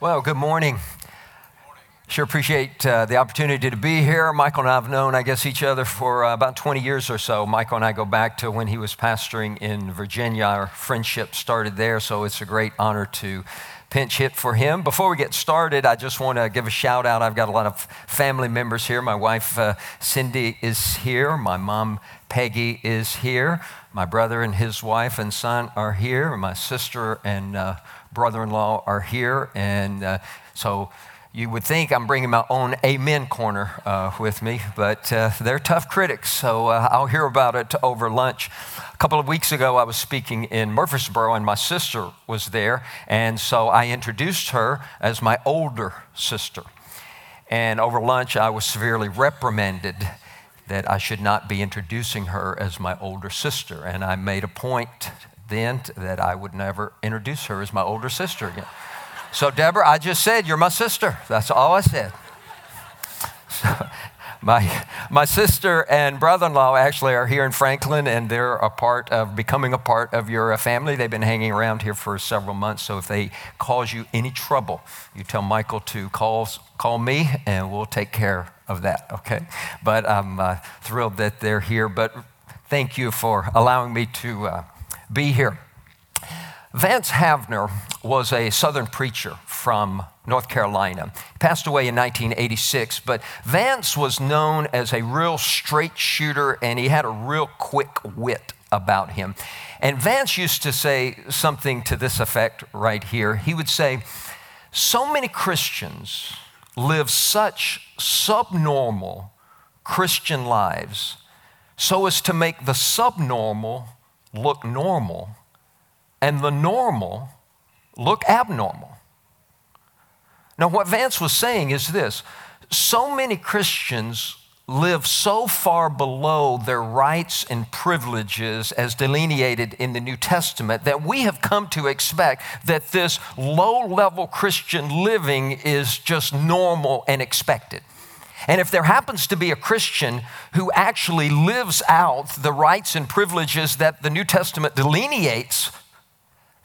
Well, good morning. Sure appreciate uh, the opportunity to be here. Michael and I have known, I guess, each other for uh, about 20 years or so. Michael and I go back to when he was pastoring in Virginia. Our friendship started there, so it's a great honor to pinch hit for him. Before we get started, I just want to give a shout out. I've got a lot of family members here. My wife, uh, Cindy, is here. My mom, Peggy, is here. My brother and his wife and son are here. My sister and uh, brother in law are here. And uh, so you would think I'm bringing my own amen corner uh, with me, but uh, they're tough critics, so uh, I'll hear about it over lunch. A couple of weeks ago, I was speaking in Murfreesboro, and my sister was there, and so I introduced her as my older sister. And over lunch, I was severely reprimanded that I should not be introducing her as my older sister, and I made a point then that I would never introduce her as my older sister again. So, Deborah, I just said, You're my sister. That's all I said. So, my, my sister and brother in law actually are here in Franklin, and they're a part of becoming a part of your family. They've been hanging around here for several months. So, if they cause you any trouble, you tell Michael to call, call me, and we'll take care of that, okay? But I'm uh, thrilled that they're here. But thank you for allowing me to. Uh, be here. Vance Havner was a Southern preacher from North Carolina. He passed away in 1986, but Vance was known as a real straight shooter and he had a real quick wit about him. And Vance used to say something to this effect right here. He would say, So many Christians live such subnormal Christian lives so as to make the subnormal look normal and the normal look abnormal. Now, what Vance was saying is this so many Christians live so far below their rights and privileges as delineated in the New Testament that we have come to expect that this low level Christian living is just normal and expected. And if there happens to be a Christian who actually lives out the rights and privileges that the New Testament delineates,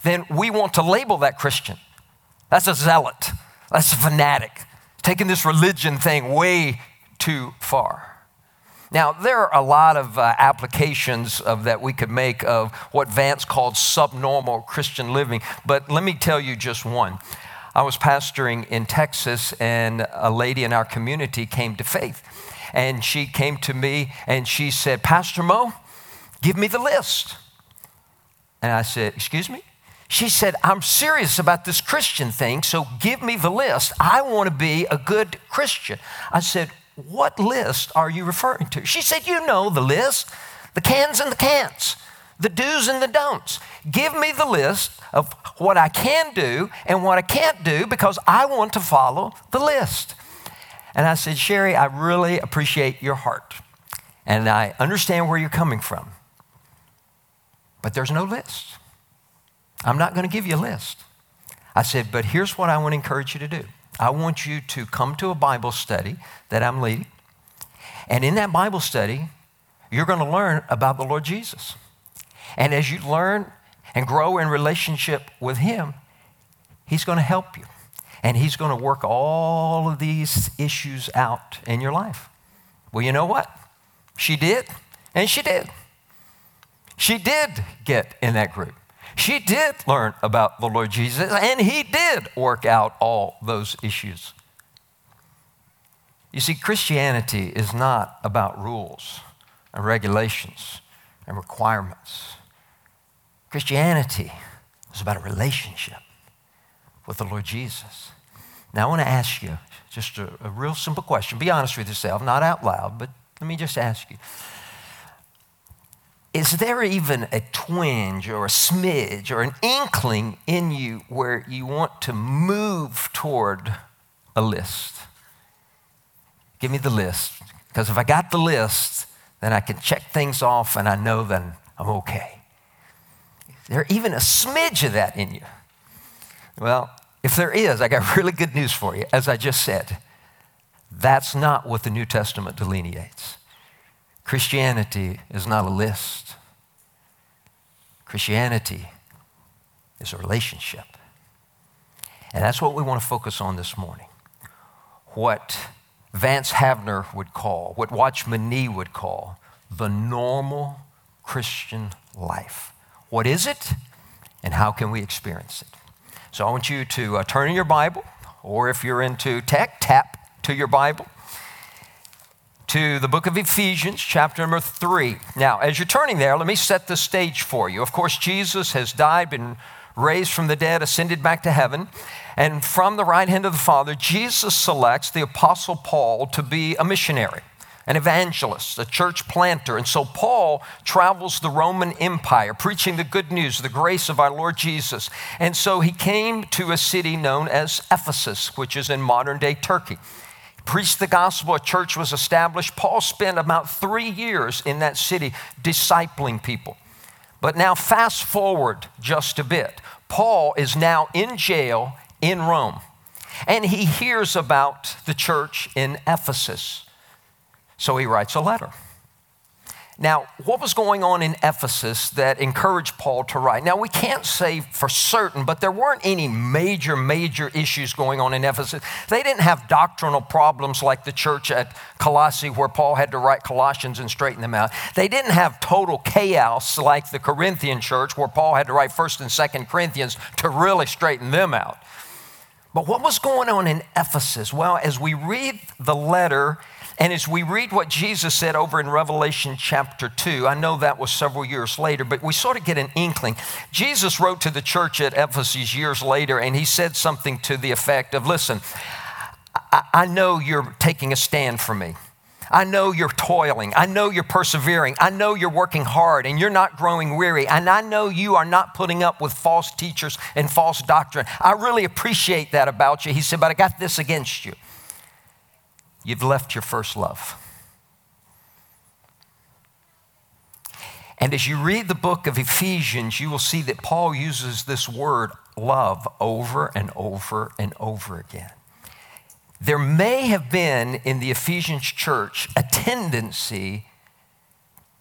then we want to label that Christian. That's a zealot, that's a fanatic, taking this religion thing way too far. Now, there are a lot of uh, applications of that we could make of what Vance called subnormal Christian living, but let me tell you just one. I was pastoring in Texas, and a lady in our community came to faith. And she came to me and she said, Pastor Mo, give me the list. And I said, Excuse me? She said, I'm serious about this Christian thing, so give me the list. I want to be a good Christian. I said, What list are you referring to? She said, You know the list the cans and the can'ts, the do's and the don'ts. Give me the list of what I can do and what I can't do because I want to follow the list. And I said, Sherry, I really appreciate your heart. And I understand where you're coming from. But there's no list. I'm not going to give you a list. I said, but here's what I want to encourage you to do. I want you to come to a Bible study that I'm leading. And in that Bible study, you're going to learn about the Lord Jesus. And as you learn and grow in relationship with Him, He's going to help you. And He's going to work all of these issues out in your life. Well, you know what? She did, and she did. She did get in that group. She did learn about the Lord Jesus, and He did work out all those issues. You see, Christianity is not about rules and regulations and requirements. Christianity is about a relationship with the Lord Jesus. Now, I want to ask you just a, a real simple question. Be honest with yourself, not out loud, but let me just ask you. Is there even a twinge or a smidge or an inkling in you where you want to move toward a list? Give me the list. Because if I got the list, then I can check things off and I know that I'm okay there even a smidge of that in you? Well, if there is, I got really good news for you. As I just said, that's not what the New Testament delineates. Christianity is not a list, Christianity is a relationship. And that's what we want to focus on this morning. What Vance Havner would call, what Watchman Nee would call, the normal Christian life. What is it, and how can we experience it? So I want you to uh, turn in your Bible, or if you're into tech, tap to your Bible to the book of Ephesians, chapter number three. Now, as you're turning there, let me set the stage for you. Of course, Jesus has died, been raised from the dead, ascended back to heaven. And from the right hand of the Father, Jesus selects the Apostle Paul to be a missionary, an evangelist, a church planter. And so Paul travels the Roman Empire, preaching the good news, the grace of our Lord Jesus. And so he came to a city known as Ephesus, which is in modern day Turkey He preached the gospel, a church was established. Paul spent about three years in that city discipling people. But now, fast forward just a bit. Paul is now in jail in Rome, and he hears about the church in Ephesus. So he writes a letter. Now, what was going on in Ephesus that encouraged Paul to write? Now, we can't say for certain, but there weren't any major, major issues going on in Ephesus. They didn't have doctrinal problems like the church at Colossae, where Paul had to write Colossians and straighten them out. They didn't have total chaos like the Corinthian church, where Paul had to write 1st and 2nd Corinthians to really straighten them out. But what was going on in Ephesus? Well, as we read the letter, and as we read what Jesus said over in Revelation chapter 2, I know that was several years later, but we sort of get an inkling. Jesus wrote to the church at Ephesus years later, and he said something to the effect of Listen, I, I know you're taking a stand for me. I know you're toiling. I know you're persevering. I know you're working hard and you're not growing weary. And I know you are not putting up with false teachers and false doctrine. I really appreciate that about you. He said, But I got this against you you've left your first love. And as you read the book of Ephesians, you will see that Paul uses this word love over and over and over again. There may have been in the Ephesians church a tendency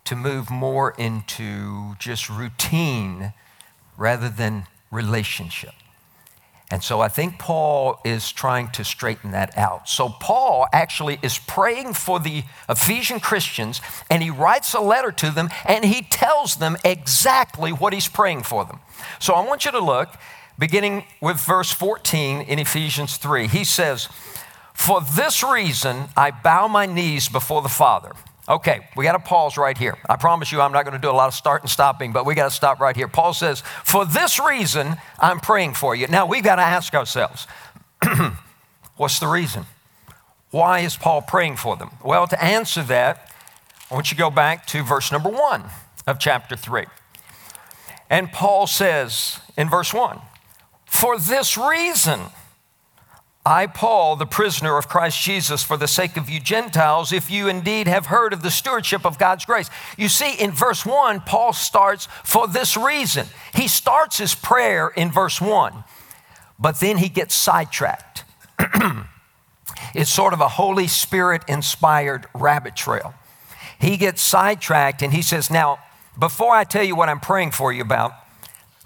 to move more into just routine rather than relationship. And so I think Paul is trying to straighten that out. So Paul actually is praying for the Ephesian Christians and he writes a letter to them and he tells them exactly what he's praying for them. So I want you to look, beginning with verse 14 in Ephesians 3. He says, For this reason I bow my knees before the Father Okay, we got to pause right here. I promise you, I'm not going to do a lot of start and stopping, but we got to stop right here. Paul says, For this reason, I'm praying for you. Now, we've got to ask ourselves, what's the reason? Why is Paul praying for them? Well, to answer that, I want you to go back to verse number one of chapter three. And Paul says in verse one, For this reason, I, Paul, the prisoner of Christ Jesus, for the sake of you Gentiles, if you indeed have heard of the stewardship of God's grace. You see, in verse 1, Paul starts for this reason. He starts his prayer in verse 1, but then he gets sidetracked. it's sort of a Holy Spirit inspired rabbit trail. He gets sidetracked and he says, Now, before I tell you what I'm praying for you about,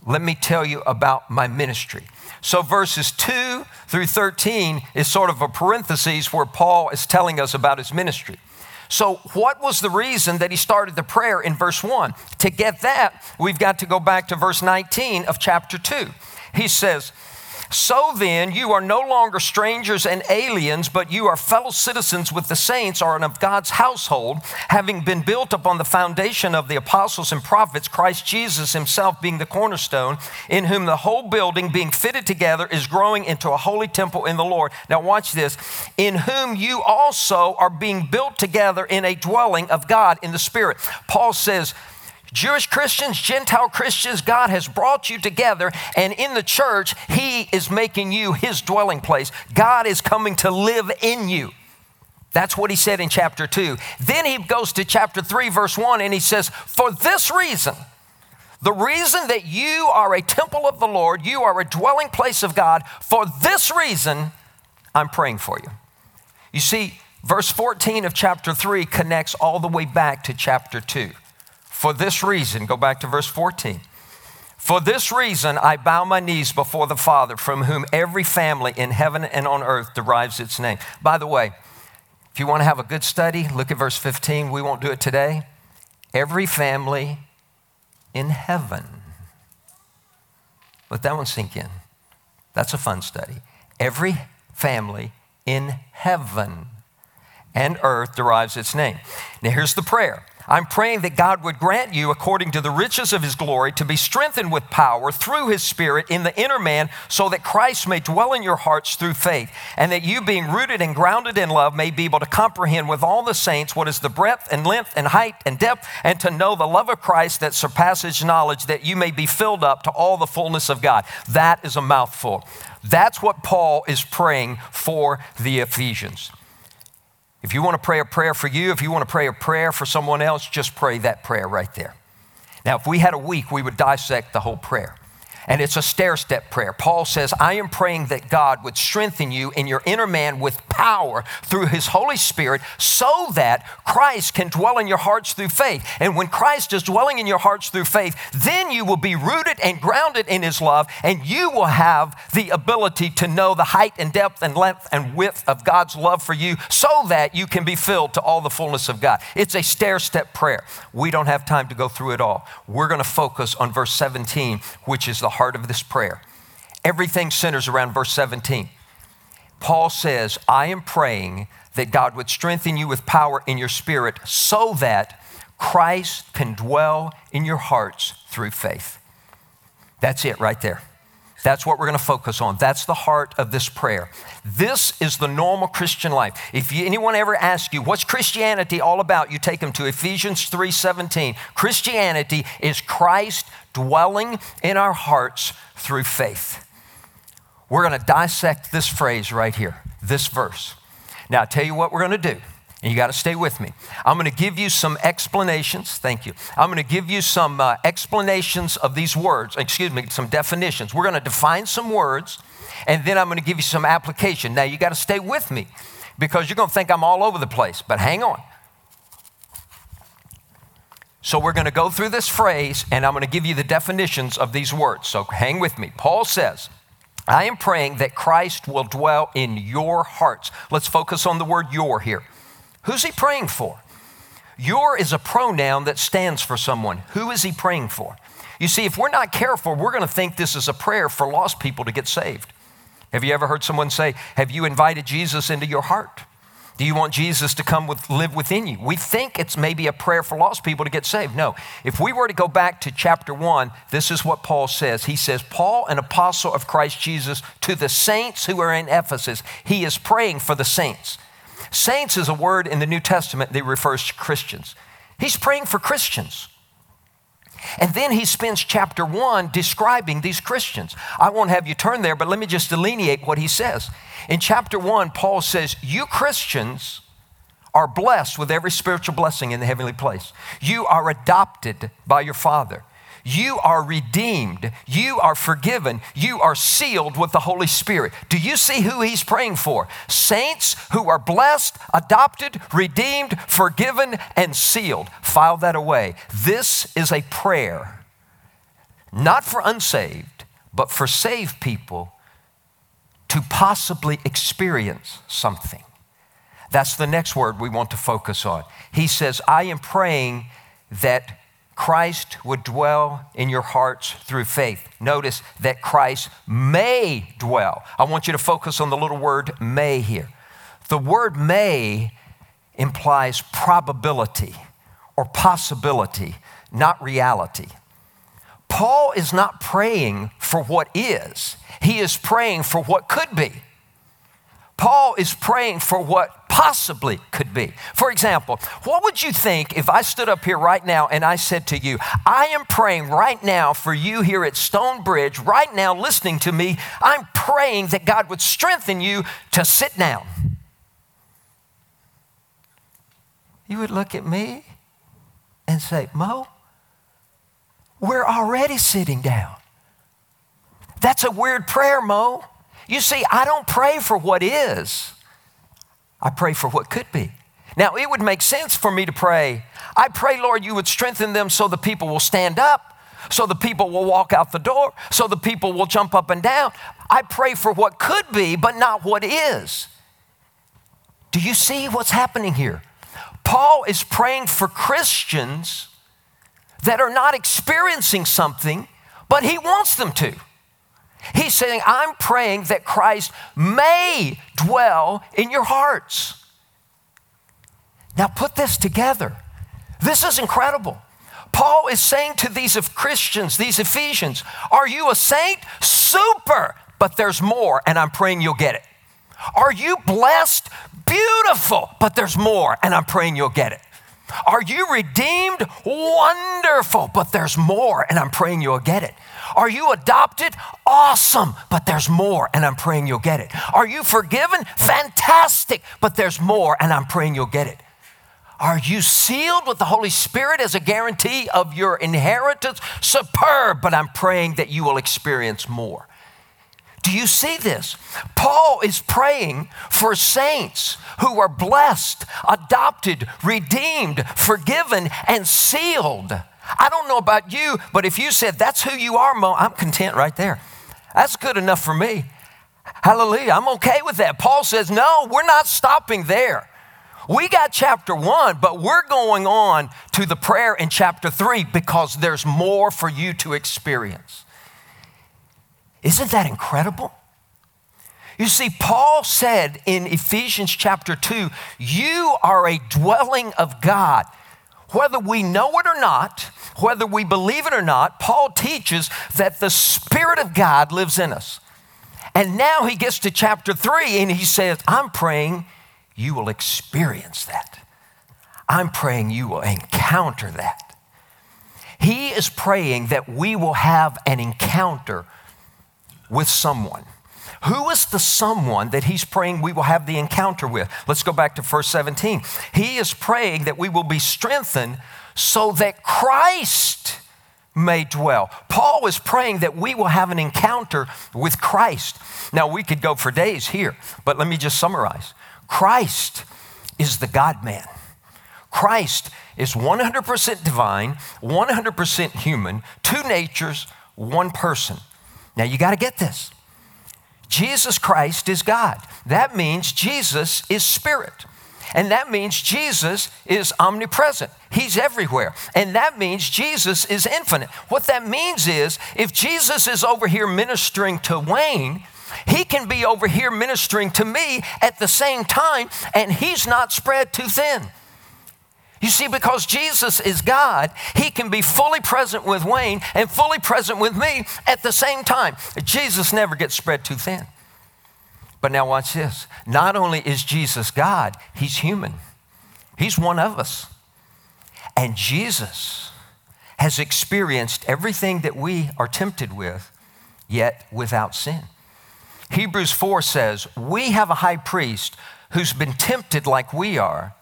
let me tell you about my ministry. So, verses 2 through 13 is sort of a parenthesis where Paul is telling us about his ministry. So, what was the reason that he started the prayer in verse 1? To get that, we've got to go back to verse 19 of chapter 2. He says, so then, you are no longer strangers and aliens, but you are fellow citizens with the saints, or of God's household, having been built upon the foundation of the apostles and prophets, Christ Jesus himself being the cornerstone, in whom the whole building, being fitted together, is growing into a holy temple in the Lord. Now, watch this. In whom you also are being built together in a dwelling of God in the Spirit. Paul says, Jewish Christians, Gentile Christians, God has brought you together, and in the church, He is making you His dwelling place. God is coming to live in you. That's what he said in chapter 2. Then he goes to chapter 3, verse 1, and he says, For this reason, the reason that you are a temple of the Lord, you are a dwelling place of God, for this reason, I'm praying for you. You see, verse 14 of chapter 3 connects all the way back to chapter 2. For this reason, go back to verse 14. For this reason, I bow my knees before the Father, from whom every family in heaven and on earth derives its name. By the way, if you want to have a good study, look at verse 15. We won't do it today. Every family in heaven. Let that one sink in. That's a fun study. Every family in heaven and earth derives its name. Now, here's the prayer I'm praying that God would grant you, according to the riches of his glory, to be strengthened with power through his spirit in the inner man, so that Christ may dwell in your hearts through faith, and that you, being rooted and grounded in love, may be able to comprehend with all the saints what is the breadth and length and height and depth, and to know the love of Christ that surpasses knowledge, that you may be filled up to all the fullness of God. That is a mouthful. That's what Paul is praying for the Ephesians. If you want to pray a prayer for you, if you want to pray a prayer for someone else, just pray that prayer right there. Now, if we had a week, we would dissect the whole prayer and it's a stair step prayer. Paul says, I am praying that God would strengthen you in your inner man with power through his Holy Spirit so that Christ can dwell in your hearts through faith. And when Christ is dwelling in your hearts through faith, then you will be rooted and grounded in his love, and you will have the ability to know the height and depth and length and width of God's love for you so that you can be filled to all the fullness of God. It's a stair step prayer. We don't have time to go through it all. We're going to focus on verse 17, which is the heart of this prayer. Everything centers around verse 17. Paul says, I am praying that God would strengthen you with power in your spirit so that Christ can dwell in your hearts through faith. That's it right there. That's what we're going to focus on. That's the heart of this prayer. This is the normal Christian life. If you, anyone ever asks you, what's Christianity all about? You take them to Ephesians 3:17. Christianity is Christ dwelling in our hearts through faith. We're going to dissect this phrase right here, this verse. Now, I'll tell you what we're going to do. And you got to stay with me. I'm going to give you some explanations. Thank you. I'm going to give you some uh, explanations of these words, excuse me, some definitions. We're going to define some words, and then I'm going to give you some application. Now, you got to stay with me because you're going to think I'm all over the place, but hang on. So, we're going to go through this phrase, and I'm going to give you the definitions of these words. So, hang with me. Paul says, I am praying that Christ will dwell in your hearts. Let's focus on the word your here. Who's he praying for? Your is a pronoun that stands for someone. Who is he praying for? You see, if we're not careful, we're going to think this is a prayer for lost people to get saved. Have you ever heard someone say, Have you invited Jesus into your heart? Do you want Jesus to come with, live within you? We think it's maybe a prayer for lost people to get saved. No. If we were to go back to chapter one, this is what Paul says. He says, Paul, an apostle of Christ Jesus, to the saints who are in Ephesus, he is praying for the saints. Saints is a word in the New Testament that refers to Christians. He's praying for Christians. And then he spends chapter one describing these Christians. I won't have you turn there, but let me just delineate what he says. In chapter one, Paul says, You Christians are blessed with every spiritual blessing in the heavenly place. You are adopted by your Father. You are redeemed. You are forgiven. You are sealed with the Holy Spirit. Do you see who he's praying for? Saints who are blessed, adopted, redeemed, forgiven, and sealed. File that away. This is a prayer, not for unsaved, but for saved people to possibly experience something. That's the next word we want to focus on. He says, I am praying that Christ would dwell in your hearts through faith. Notice that Christ may dwell. I want you to focus on the little word may here. The word may implies probability or possibility, not reality. Paul is not praying for what is, he is praying for what could be. Paul is praying for what possibly could be. For example, what would you think if I stood up here right now and I said to you, I am praying right now for you here at Stonebridge, right now listening to me, I'm praying that God would strengthen you to sit down. You would look at me and say, Mo, we're already sitting down. That's a weird prayer, Mo. You see, I don't pray for what is, I pray for what could be. Now, it would make sense for me to pray, I pray, Lord, you would strengthen them so the people will stand up. so the people will walk out the door, so the people will jump up and down. I pray for what could be, but not what is. Do you see what's happening here? Paul is praying for Christians that are not experiencing something, but he wants them to. He's saying, I'm praying that Christ may dwell in your hearts. Now put this together. This is incredible. Paul is saying to these of Christians, these Ephesians, Are you a saint? Super, but there's more, and I'm praying you'll get it. Are you blessed? Beautiful, but there's more, and I'm praying you'll get it. Are you redeemed? Wonderful, but there's more, and I'm praying you'll get it. Are you adopted? Awesome, but there's more, and I'm praying you'll get it. Are you forgiven? Fantastic, but there's more, and I'm praying you'll get it. Are you sealed with the Holy Spirit as a guarantee of your inheritance? Superb, but I'm praying that you will experience more. Do you see this? Paul is praying for saints who are blessed, adopted, redeemed, forgiven, and sealed. I don't know about you, but if you said that's who you are, Mo, I'm content right there. That's good enough for me. Hallelujah. I'm okay with that. Paul says, no, we're not stopping there. We got chapter one, but we're going on to the prayer in chapter three because there's more for you to experience. Isn't that incredible? You see, Paul said in Ephesians chapter 2, you are a dwelling of God. Whether we know it or not, whether we believe it or not, Paul teaches that the Spirit of God lives in us. And now he gets to chapter 3 and he says, I'm praying you will experience that. I'm praying you will encounter that. He is praying that we will have an encounter with someone. Who is the someone that he's praying we will have the encounter with? Let's go back to verse 17. He is praying that we will be strengthened so that Christ may dwell. Paul is praying that we will have an encounter with Christ. Now, we could go for days here, but let me just summarize. Christ is the God man. Christ is 100% divine, 100% human, two natures, one person. Now you got to get this. Jesus Christ is God. That means Jesus is spirit. And that means Jesus is omnipresent. He's everywhere. And that means Jesus is infinite. What that means is if Jesus is over here ministering to Wayne, he can be over here ministering to me at the same time, and he's not spread too thin. You see, because Jesus is God, He can be fully present with Wayne and fully present with me at the same time. Jesus never gets spread too thin. But now, watch this. Not only is Jesus God, He's human, He's one of us. And Jesus has experienced everything that we are tempted with, yet without sin. Hebrews 4 says, We have a high priest who's been tempted like we are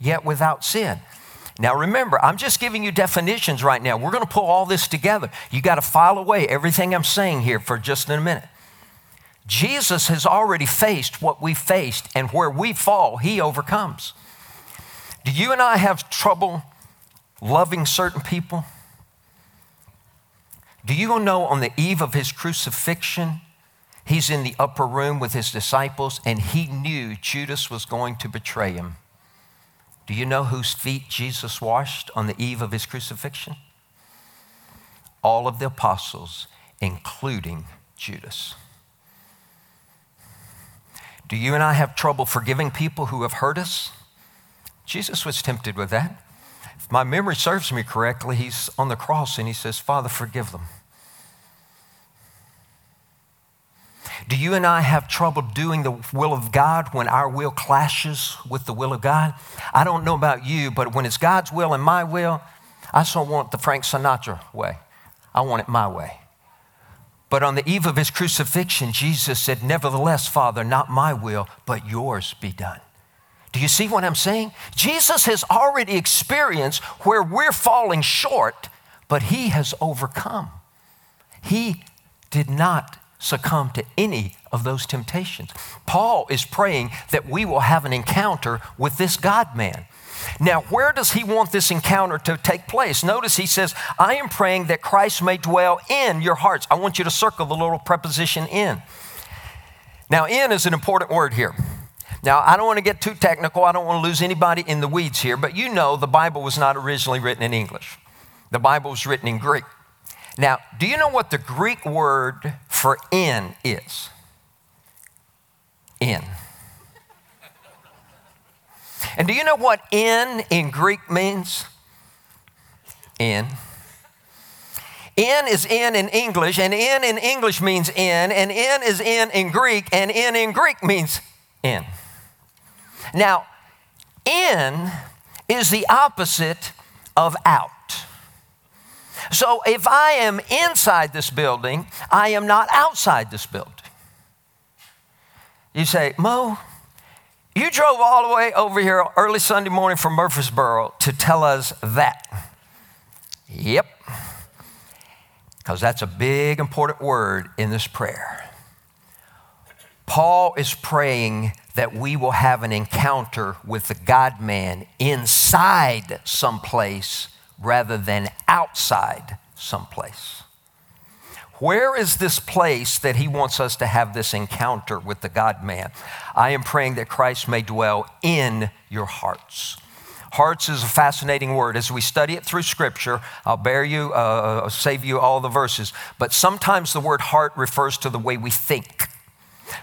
yet without sin. Now remember, I'm just giving you definitions right now. We're going to pull all this together. You got to file away everything I'm saying here for just in a minute. Jesus has already faced what we faced, and where we fall, he overcomes. Do you and I have trouble loving certain people? Do you know on the eve of his crucifixion, he's in the upper room with his disciples, and he knew Judas was going to betray him? Do you know whose feet Jesus washed on the eve of his crucifixion? All of the apostles, including Judas. Do you and I have trouble forgiving people who have hurt us? Jesus was tempted with that. If my memory serves me correctly, he's on the cross and he says, Father, forgive them. Do you and I have trouble doing the will of God when our will clashes with the will of God? I don't know about you, but when it's God's will and my will, I just don't want the Frank Sinatra way. I want it my way. But on the eve of his crucifixion, Jesus said, Nevertheless, Father, not my will, but yours be done. Do you see what I'm saying? Jesus has already experienced where we're falling short, but he has overcome. He did not succumb to any of those temptations. Paul is praying that we will have an encounter with this God man. Now, where does he want this encounter to take place? Notice he says, I am praying that Christ may dwell in your hearts. I want you to circle the little preposition in. Now, in is an important word here. Now, I don't want to get too technical. I don't want to lose anybody in the weeds here, but you know the Bible was not originally written in English. The Bible was written in Greek. Now, do you know what the Greek word for in is? In. And do you know what in in Greek means? In. In is in in English, and in in English means in, and in is in in Greek, and in in Greek means in. Now, in is the opposite of out. So if I am inside this building, I am not outside this building. You say, Mo, you drove all the way over here early Sunday morning from Murfreesboro to tell us that. Yep. Because that's a big, important word in this prayer. Paul is praying that we will have an encounter with the God man inside someplace rather than outside someplace. Where is this place that he wants us to have this encounter with the God man? I am praying that Christ may dwell in your hearts. Hearts is a fascinating word. As we study it through Scripture, I'll bear you, uh, uh save you all the verses. But sometimes the word heart refers to the way we think.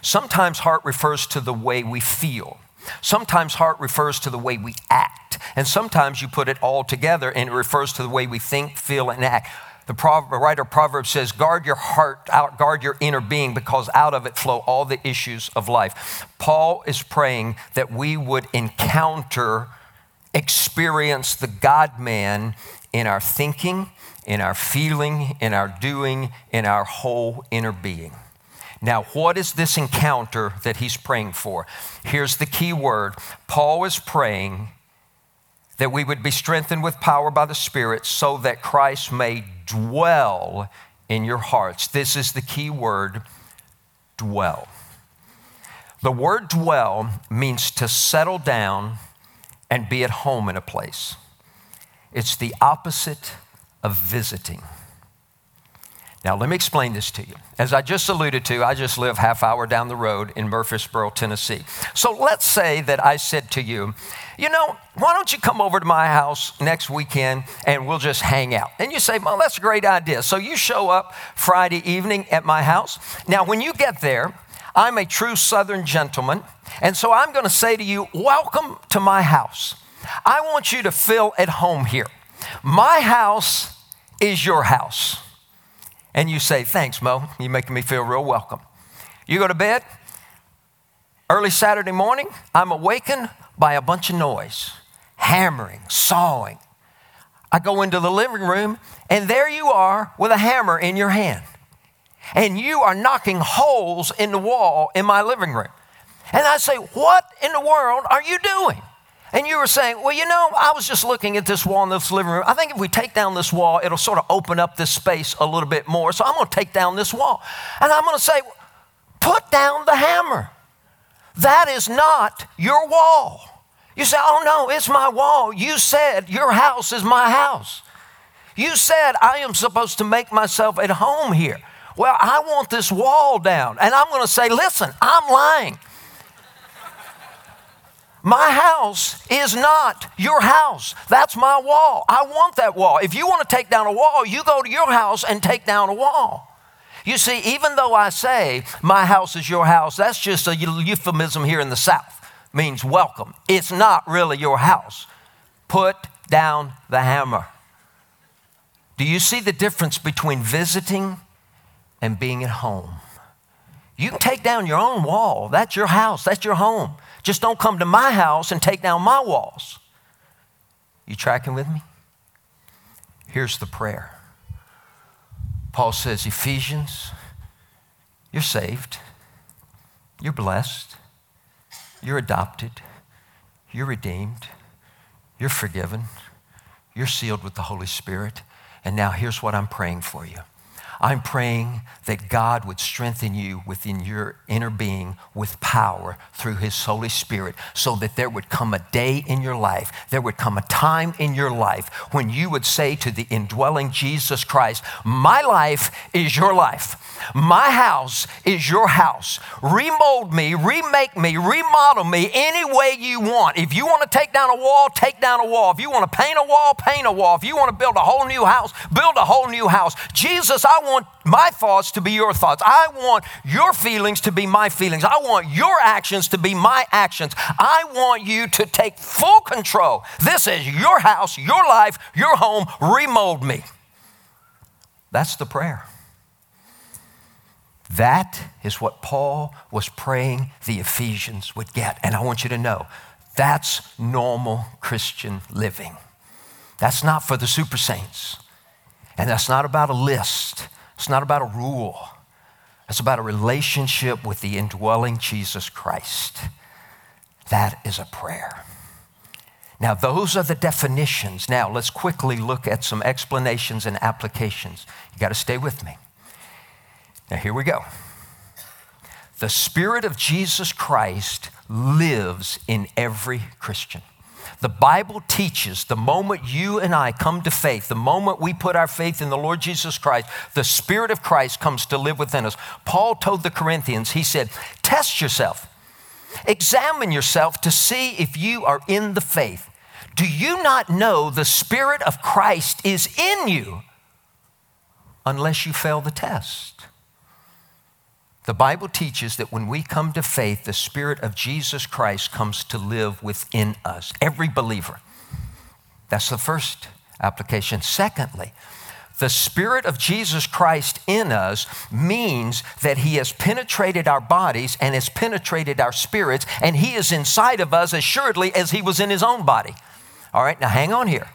Sometimes heart refers to the way we feel. Sometimes heart refers to the way we act. And sometimes you put it all together and it refers to the way we think, feel, and act. The writer of Proverbs says, guard your heart, out, guard your inner being, because out of it flow all the issues of life. Paul is praying that we would encounter, experience the God man in our thinking, in our feeling, in our doing, in our whole inner being. Now, what is this encounter that he's praying for? Here's the key word Paul is praying that we would be strengthened with power by the Spirit so that Christ may dwell in your hearts. This is the key word dwell. The word dwell means to settle down and be at home in a place. It's the opposite of visiting. Now, let me explain this to you. As I just alluded to, I just live half hour down the road in Murfreesboro, Tennessee. So let's say that I said to you, you know, why don't you come over to my house next weekend and we'll just hang out? And you say, well, that's a great idea. So you show up Friday evening at my house. Now, when you get there, I'm a true Southern gentleman. And so I'm going to say to you, welcome to my house. I want you to feel at home here. My house is your house and you say, Thanks, Mo. You're making me feel real welcome. You go to bed, early Saturday morning, I'm awakened by a bunch of noise hammering, sawing. I go into the living room, and there you are with a hammer in your hand. And you are knocking holes in the wall in my living room. And I say, What in the world are you doing? And you were saying, well, you know, I was just looking at this wall in this living room. I think if we take down this wall, it'll sort of open up this space a little bit more. So I'm going to take down this wall. And I'm going to say, put down the hammer. That is not your wall. You say, oh no, it's my wall. You said your house is my house. You said I am supposed to make myself at home here. Well, I want this wall down. And I'm going to say, listen, I'm lying. My house is not your house. That's my wall. I want that wall. If you want to take down a wall, you go to your house and take down a wall. You see, even though I say my house is your house, that's just a euphemism here in the South, means welcome. It's not really your house. Put down the hammer. Do you see the difference between visiting and being at home? You can take down your own wall. That's your house, that's your home. Just don't come to my house and take down my walls. You tracking with me? Here's the prayer. Paul says, Ephesians, you're saved, you're blessed, you're adopted, you're redeemed, you're forgiven, you're sealed with the Holy Spirit. And now here's what I'm praying for you I'm praying that God would strengthen you within your inner being with power through His Holy Spirit so that there would come a day in your life, there would come a time in your life when you would say to the indwelling Jesus Christ, My life is your life. My house is your house. Remold me, remake me, remodel me any way you want. If you want to take down a wall, take down a wall. If you want to paint a wall, paint a wall. If you want to build a whole new house, build a whole new house. Jesus, I want my thoughts to be your thoughts. I want your feelings to be my feelings. I want your actions to be my actions. I want you to take full control. This is your house, your life, your home. Remold me. That's the prayer. That is what Paul was praying the Ephesians would get. And I want you to know that's normal Christian living. That's not for the super saints. And that's not about a list, it's not about a rule. It's about a relationship with the indwelling Jesus Christ. That is a prayer. Now, those are the definitions. Now, let's quickly look at some explanations and applications. You got to stay with me. Now, here we go. The Spirit of Jesus Christ lives in every Christian. The Bible teaches the moment you and I come to faith, the moment we put our faith in the Lord Jesus Christ, the Spirit of Christ comes to live within us. Paul told the Corinthians, he said, Test yourself, examine yourself to see if you are in the faith. Do you not know the Spirit of Christ is in you unless you fail the test? The Bible teaches that when we come to faith, the Spirit of Jesus Christ comes to live within us, every believer. That's the first application. Secondly, the Spirit of Jesus Christ in us means that He has penetrated our bodies and has penetrated our spirits, and He is inside of us assuredly as He was in His own body. All right, now hang on here.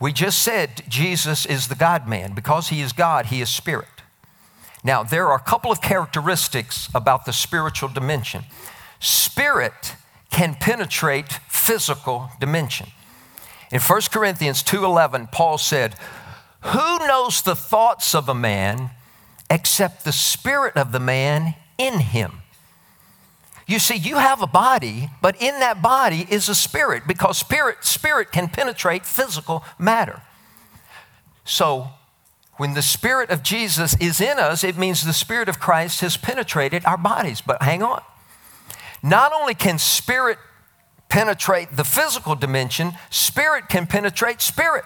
We just said Jesus is the God man. Because He is God, He is Spirit. Now, there are a couple of characteristics about the spiritual dimension. Spirit can penetrate physical dimension. In 1 Corinthians 2:11, Paul said, "Who knows the thoughts of a man except the spirit of the man in him?" You see, you have a body, but in that body is a spirit because spirit spirit can penetrate physical matter. So, when the Spirit of Jesus is in us, it means the Spirit of Christ has penetrated our bodies. But hang on. Not only can Spirit penetrate the physical dimension, Spirit can penetrate Spirit.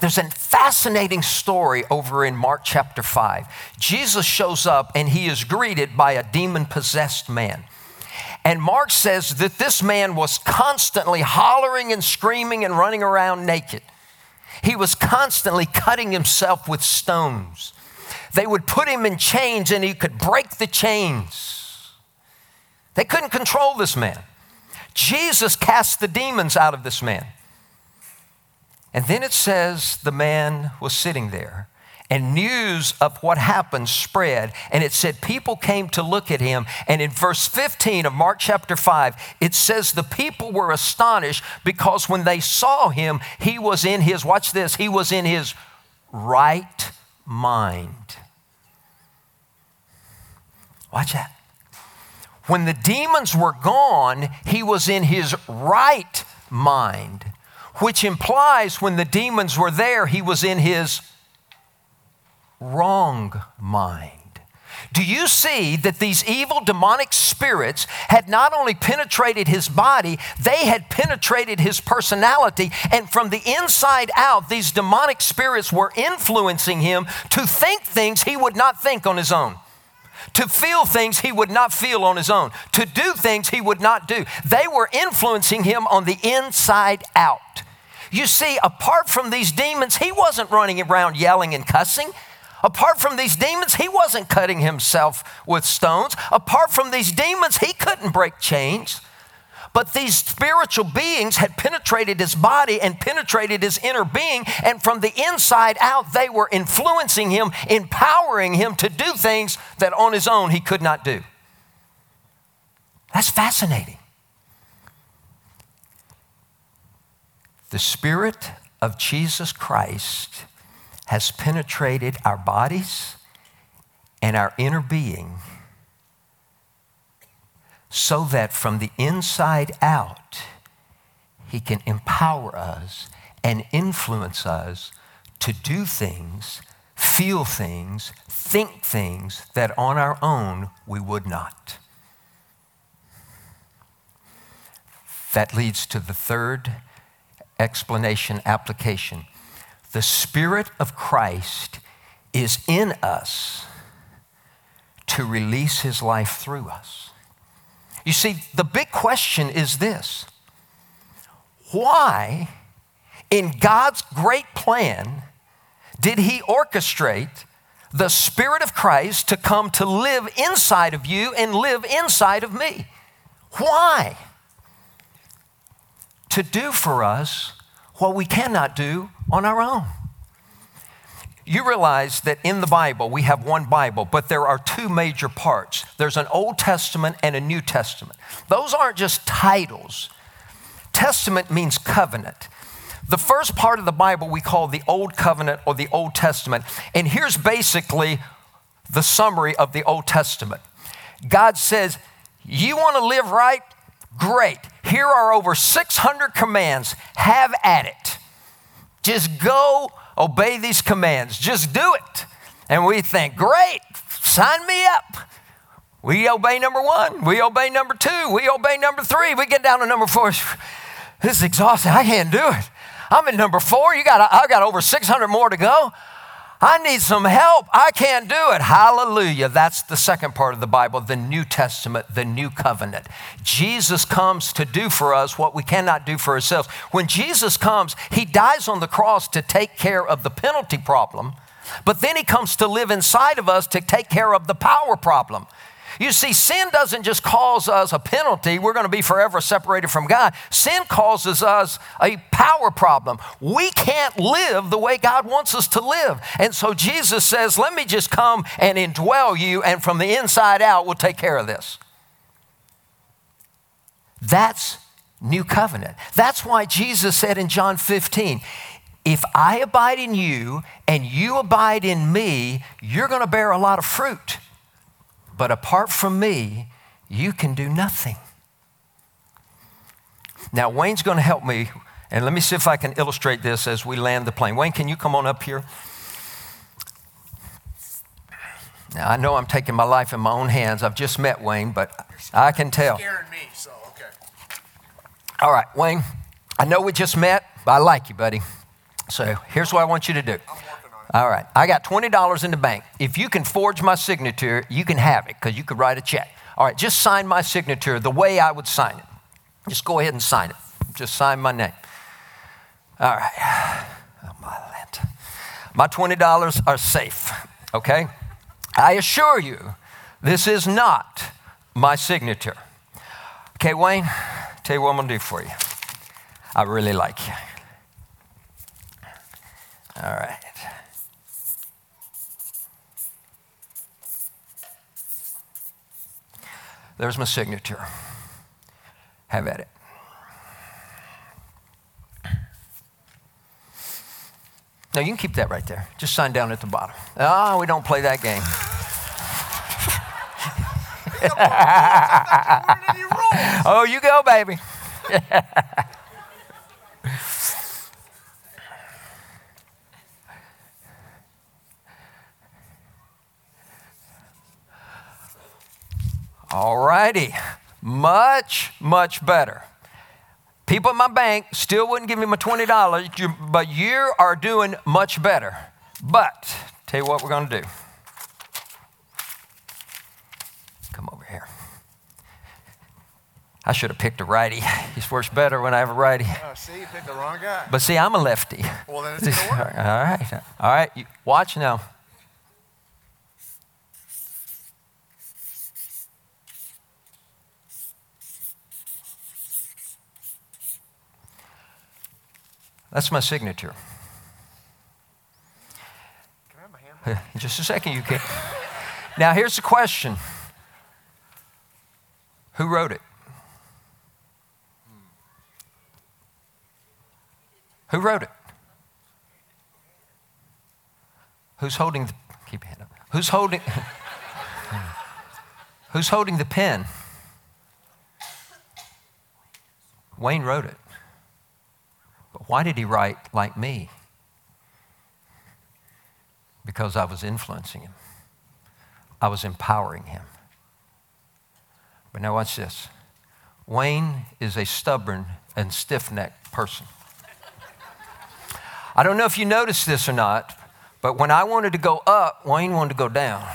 There's a fascinating story over in Mark chapter 5. Jesus shows up and he is greeted by a demon possessed man. And Mark says that this man was constantly hollering and screaming and running around naked. He was constantly cutting himself with stones. They would put him in chains and he could break the chains. They couldn't control this man. Jesus cast the demons out of this man. And then it says the man was sitting there and news of what happened spread. And it said people came to look at him. And in verse 15 of Mark chapter 5, it says the people were astonished because when they saw him, he was in his, watch this, he was in his right mind. Watch that. When the demons were gone, he was in his right mind, which implies when the demons were there, he was in his wrong mind. Do you see that these evil demonic spirits had not only penetrated his body, they had penetrated his personality, and from the inside out, these demonic spirits were influencing him to think things he would not think on his own, to feel things he would not feel on his own, to do things he would not do. They were influencing him on the inside out. You see, apart from these demons, he wasn't running around yelling and cussing. Apart from these demons, he wasn't cutting himself with stones. Apart from these demons, he couldn't break chains. But these spiritual beings had penetrated his body and penetrated his inner being, and from the inside out, they were influencing him, empowering him to do things that on his own he could not do. That's fascinating. The Spirit of Jesus Christ has penetrated our bodies and our inner being so that from the inside out, He can empower us and influence us to do things, feel things, think things that on our own we would not. That leads to the third explanation application. The Spirit of Christ is in us to release His life through us. You see, the big question is this why, in God's great plan, did He orchestrate the Spirit of Christ to come to live inside of you and live inside of me? Why? To do for us what we cannot do on our own. You realize that in the Bible, we have one Bible, but there are two major parts there's an Old Testament and a New Testament. Those aren't just titles, Testament means covenant. The first part of the Bible we call the Old Covenant or the Old Testament. And here's basically the summary of the Old Testament God says, You want to live right? Great. Here are over 600 commands. Have at it. Just go obey these commands. Just do it. And we think, great, sign me up. We obey number one. We obey number two. We obey number three. We get down to number four. This is exhausting. I can't do it. I'm at number four. You got, I got over 600 more to go. I need some help. I can't do it. Hallelujah. That's the second part of the Bible, the New Testament, the New Covenant. Jesus comes to do for us what we cannot do for ourselves. When Jesus comes, he dies on the cross to take care of the penalty problem, but then he comes to live inside of us to take care of the power problem. You see, sin doesn't just cause us a penalty, we're going to be forever separated from God. Sin causes us a power problem. We can't live the way God wants us to live. And so Jesus says, Let me just come and indwell you, and from the inside out, we'll take care of this. That's new covenant. That's why Jesus said in John 15, if I abide in you and you abide in me, you're going to bear a lot of fruit. But apart from me, you can do nothing. Now, Wayne's going to help me, and let me see if I can illustrate this as we land the plane. Wayne, can you come on up here? Now, I know I'm taking my life in my own hands. I've just met Wayne, but I can tell. Scaring me, so okay. All right, Wayne, I know we just met, but I like you, buddy. So here's what I want you to do. All right. I got $20 in the bank. If you can forge my signature, you can have it because you could write a check. All right, just sign my signature the way I would sign it. Just go ahead and sign it. Just sign my name. All right. Oh, my land. My $20 are safe, okay? I assure you, this is not my signature. Okay, Wayne, tell you what I'm gonna do for you. I really like you. All right. There's my signature. Have at it. Now, you can keep that right there. Just sign down at the bottom. Oh, we don't play that game. oh, you go, baby. Much, much better. People at my bank still wouldn't give me my $20, but you are doing much better. But, tell you what we're going to do. Come over here. I should have picked a righty. He's works better when I have a righty. Oh, see, you picked the wrong guy. But see, I'm a lefty. Well, then it's going to work. All right. All right. You- Watch now. That's my signature. Can I have my hand? Just a second, you can. Now, here's the question Who wrote it? Who wrote it? Who's holding the, keep your hand up. Who's holding, who's holding the pen? Wayne wrote it. Why did he write like me? Because I was influencing him. I was empowering him. But now watch this. Wayne is a stubborn and stiff necked person. I don't know if you noticed this or not, but when I wanted to go up, Wayne wanted to go down.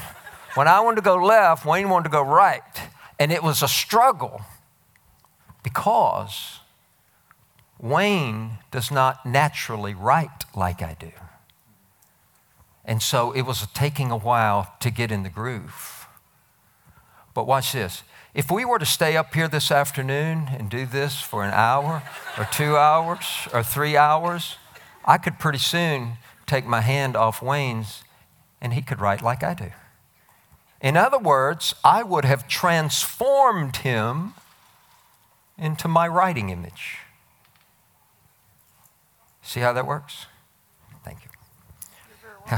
When I wanted to go left, Wayne wanted to go right. And it was a struggle because Wayne does not naturally write like I do. And so it was taking a while to get in the groove. But watch this. If we were to stay up here this afternoon and do this for an hour or two hours or three hours, I could pretty soon take my hand off Wayne's and he could write like I do. In other words, I would have transformed him into my writing image. See how that works? Thank you.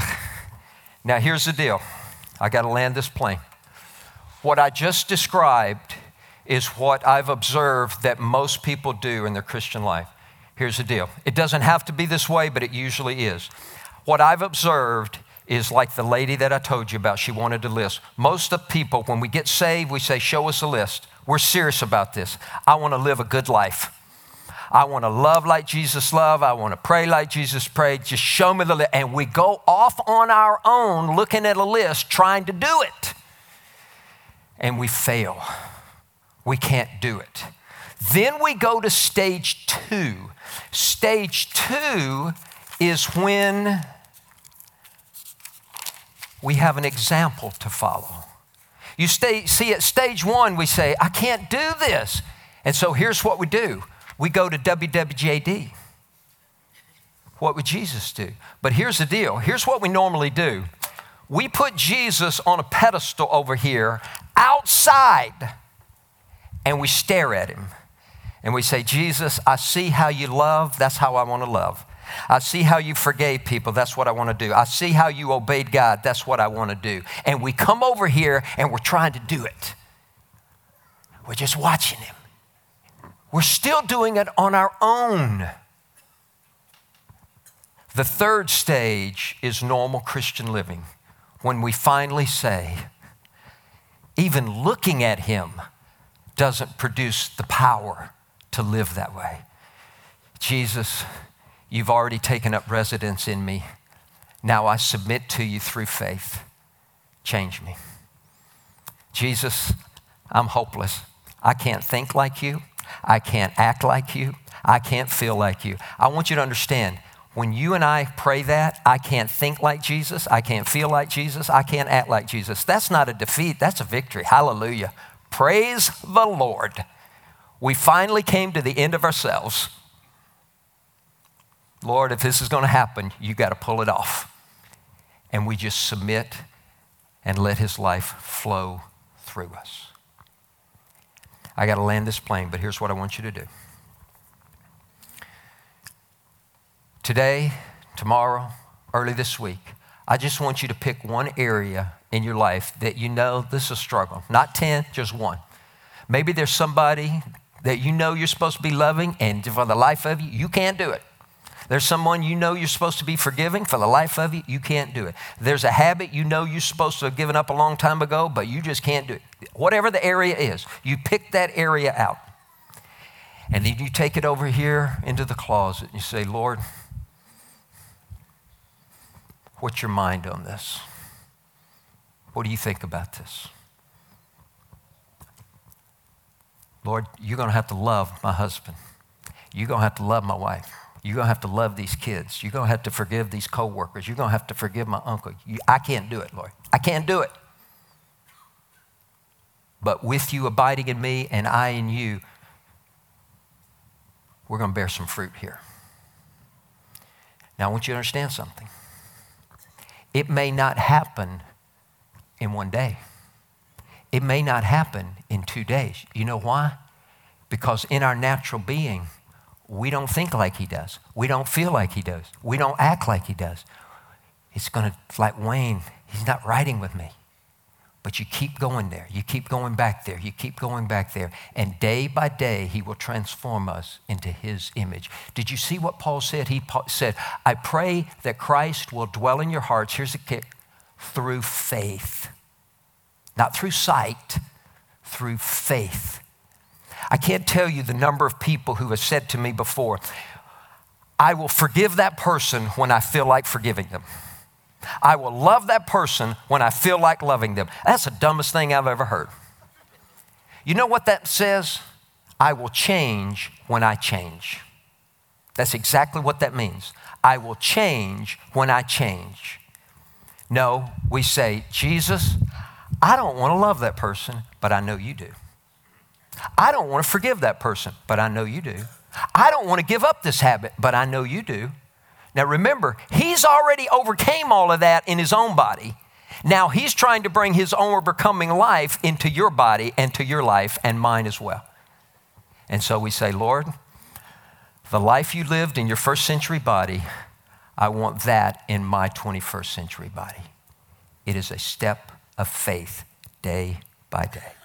now, here's the deal I got to land this plane. What I just described is what I've observed that most people do in their Christian life. Here's the deal it doesn't have to be this way, but it usually is. What I've observed is like the lady that I told you about. She wanted a list. Most of people, when we get saved, we say, Show us a list. We're serious about this. I want to live a good life. I want to love like Jesus loved. I want to pray like Jesus prayed. Just show me the list. And we go off on our own looking at a list trying to do it. And we fail. We can't do it. Then we go to stage two. Stage two is when we have an example to follow. You stay, see, at stage one, we say, I can't do this. And so here's what we do we go to WWJD. What would Jesus do? But here's the deal here's what we normally do we put Jesus on a pedestal over here outside and we stare at him and we say, Jesus, I see how you love, that's how I want to love. I see how you forgave people. That's what I want to do. I see how you obeyed God. That's what I want to do. And we come over here and we're trying to do it. We're just watching Him. We're still doing it on our own. The third stage is normal Christian living when we finally say, even looking at Him doesn't produce the power to live that way. Jesus, You've already taken up residence in me. Now I submit to you through faith. Change me. Jesus, I'm hopeless. I can't think like you. I can't act like you. I can't feel like you. I want you to understand when you and I pray that, I can't think like Jesus. I can't feel like Jesus. I can't act like Jesus. That's not a defeat, that's a victory. Hallelujah. Praise the Lord. We finally came to the end of ourselves. Lord, if this is going to happen, you got to pull it off. And we just submit and let His life flow through us. I got to land this plane, but here's what I want you to do. Today, tomorrow, early this week, I just want you to pick one area in your life that you know this is a struggle. Not 10, just one. Maybe there's somebody that you know you're supposed to be loving, and for the life of you, you can't do it. There's someone you know you're supposed to be forgiving for the life of you, you can't do it. There's a habit you know you're supposed to have given up a long time ago, but you just can't do it. Whatever the area is, you pick that area out. And then you take it over here into the closet and you say, Lord, what's your mind on this? What do you think about this? Lord, you're going to have to love my husband. You're going to have to love my wife. You're going to have to love these kids. You're going to have to forgive these coworkers. You're going to have to forgive my uncle. You, I can't do it, Lord. I can't do it. But with you abiding in me and I in you, we're going to bear some fruit here. Now, I want you to understand something. It may not happen in one day, it may not happen in two days. You know why? Because in our natural being, we don't think like he does. We don't feel like he does. We don't act like he does. it's going to, like Wayne, he's not riding with me. But you keep going there. You keep going back there. You keep going back there. And day by day, he will transform us into his image. Did you see what Paul said? He said, I pray that Christ will dwell in your hearts. Here's a kick through faith, not through sight, through faith. I can't tell you the number of people who have said to me before, I will forgive that person when I feel like forgiving them. I will love that person when I feel like loving them. That's the dumbest thing I've ever heard. You know what that says? I will change when I change. That's exactly what that means. I will change when I change. No, we say, Jesus, I don't want to love that person, but I know you do. I don't want to forgive that person, but I know you do. I don't want to give up this habit, but I know you do. Now remember, he's already overcame all of that in his own body. Now he's trying to bring his own overcoming life into your body and to your life and mine as well. And so we say, Lord, the life you lived in your first century body, I want that in my 21st century body. It is a step of faith day by day.